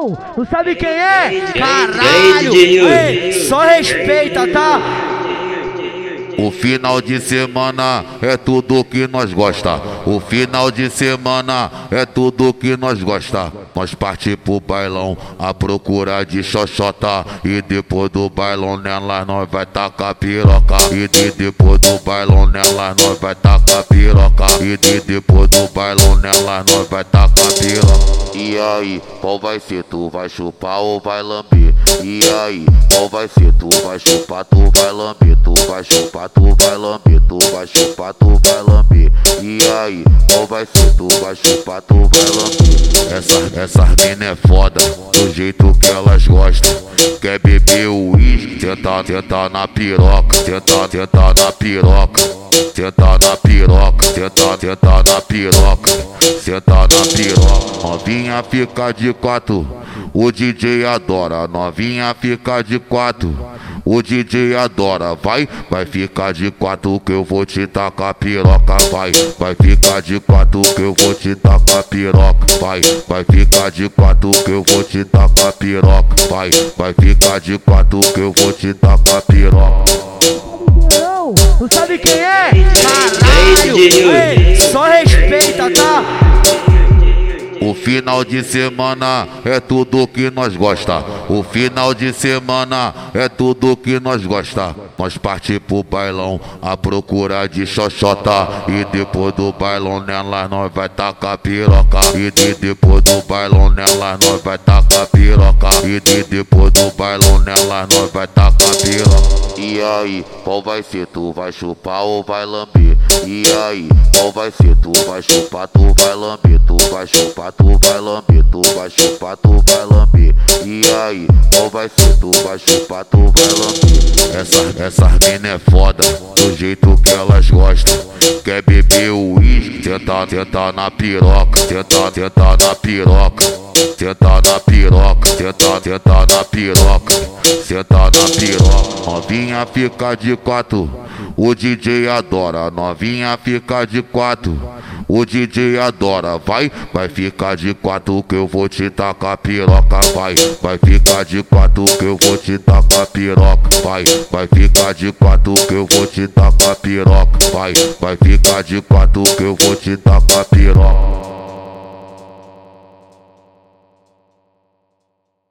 Não, sabe quem é? Caralho! Ei, só respeita, tá? O final de semana é tudo que nós gosta. O final de semana é tudo que nós gosta. Nós partimos pro bailão à procura de xoxota. E depois do bailão nela nós vai tacar piroca. E de depois do bailão nela nós vai tacar piroca. E de depois do bailão nela nós vai tacar piroca. E aí, qual vai ser? Tu vai chupar ou vai lamber? E aí, qual vai ser? Tu vai chupar, tu vai lamber, tu vai chupar, tu vai lamber, tu vai chupar, tu vai lamber. E aí, qual vai ser? Tu vai chupar, tu vai lamber. Essa, essa mina é foda, do jeito que elas gostam. Quer beber o uísque? Tenta, tenta na piroca, tenta, tenta na piroca. Tenta na piroca, tenta, tenta na piroca, senta na piroca. Novinha fica de quatro, o DJ adora. Novinha fica de quatro. O DJ adora, vai, vai ficar de quatro que eu vou te tacar piroca, vai, vai ficar de quatro que eu vou te tacar piroca, vai, vai ficar de quatro que eu vou te tacar piroca, vai, vai ficar de quatro que eu vou te tacar piroca. Não, não sabe quem é? Caralho! Ei, só respeita, tá? O final de semana é tudo que nós gosta. O final de semana é tudo que nós gosta. Nós partimos pro bailão à procura de xoxota. E depois do bailão nela nós vai tacar piroca. E de depois do bailão nela nós vai tacar piroca. E de depois do bailão nela nós vai tacar piroca. E aí, qual vai ser? Tu vai chupar ou vai lamber? E aí, qual vai ser? Tu vai chupar, tu vai lamber, tu vai chupar, tu vai lamber, tu vai chupar, tu vai lamber. E aí, qual vai ser? Tu vai chupar, tu vai lamber. Essa, essa mina é foda, do jeito que elas gostam. Quer beber o uísque? Tenta, tenta na piroca, tenta, tenta na piroca. Tenta na piroca, tenta na piroca, senta na piroca. Novinha fica de quatro, o DJ adora. Novinha fica de quatro, o DJ adora. Vai, vai ficar de quatro que eu vou te tacar piroca. Vai, vai ficar de quatro que eu vou te tacar piroca. Vai, vai ficar de quatro que eu vou te tacar piroca. Vai, vai ficar de quatro que eu vou te tacar piroca.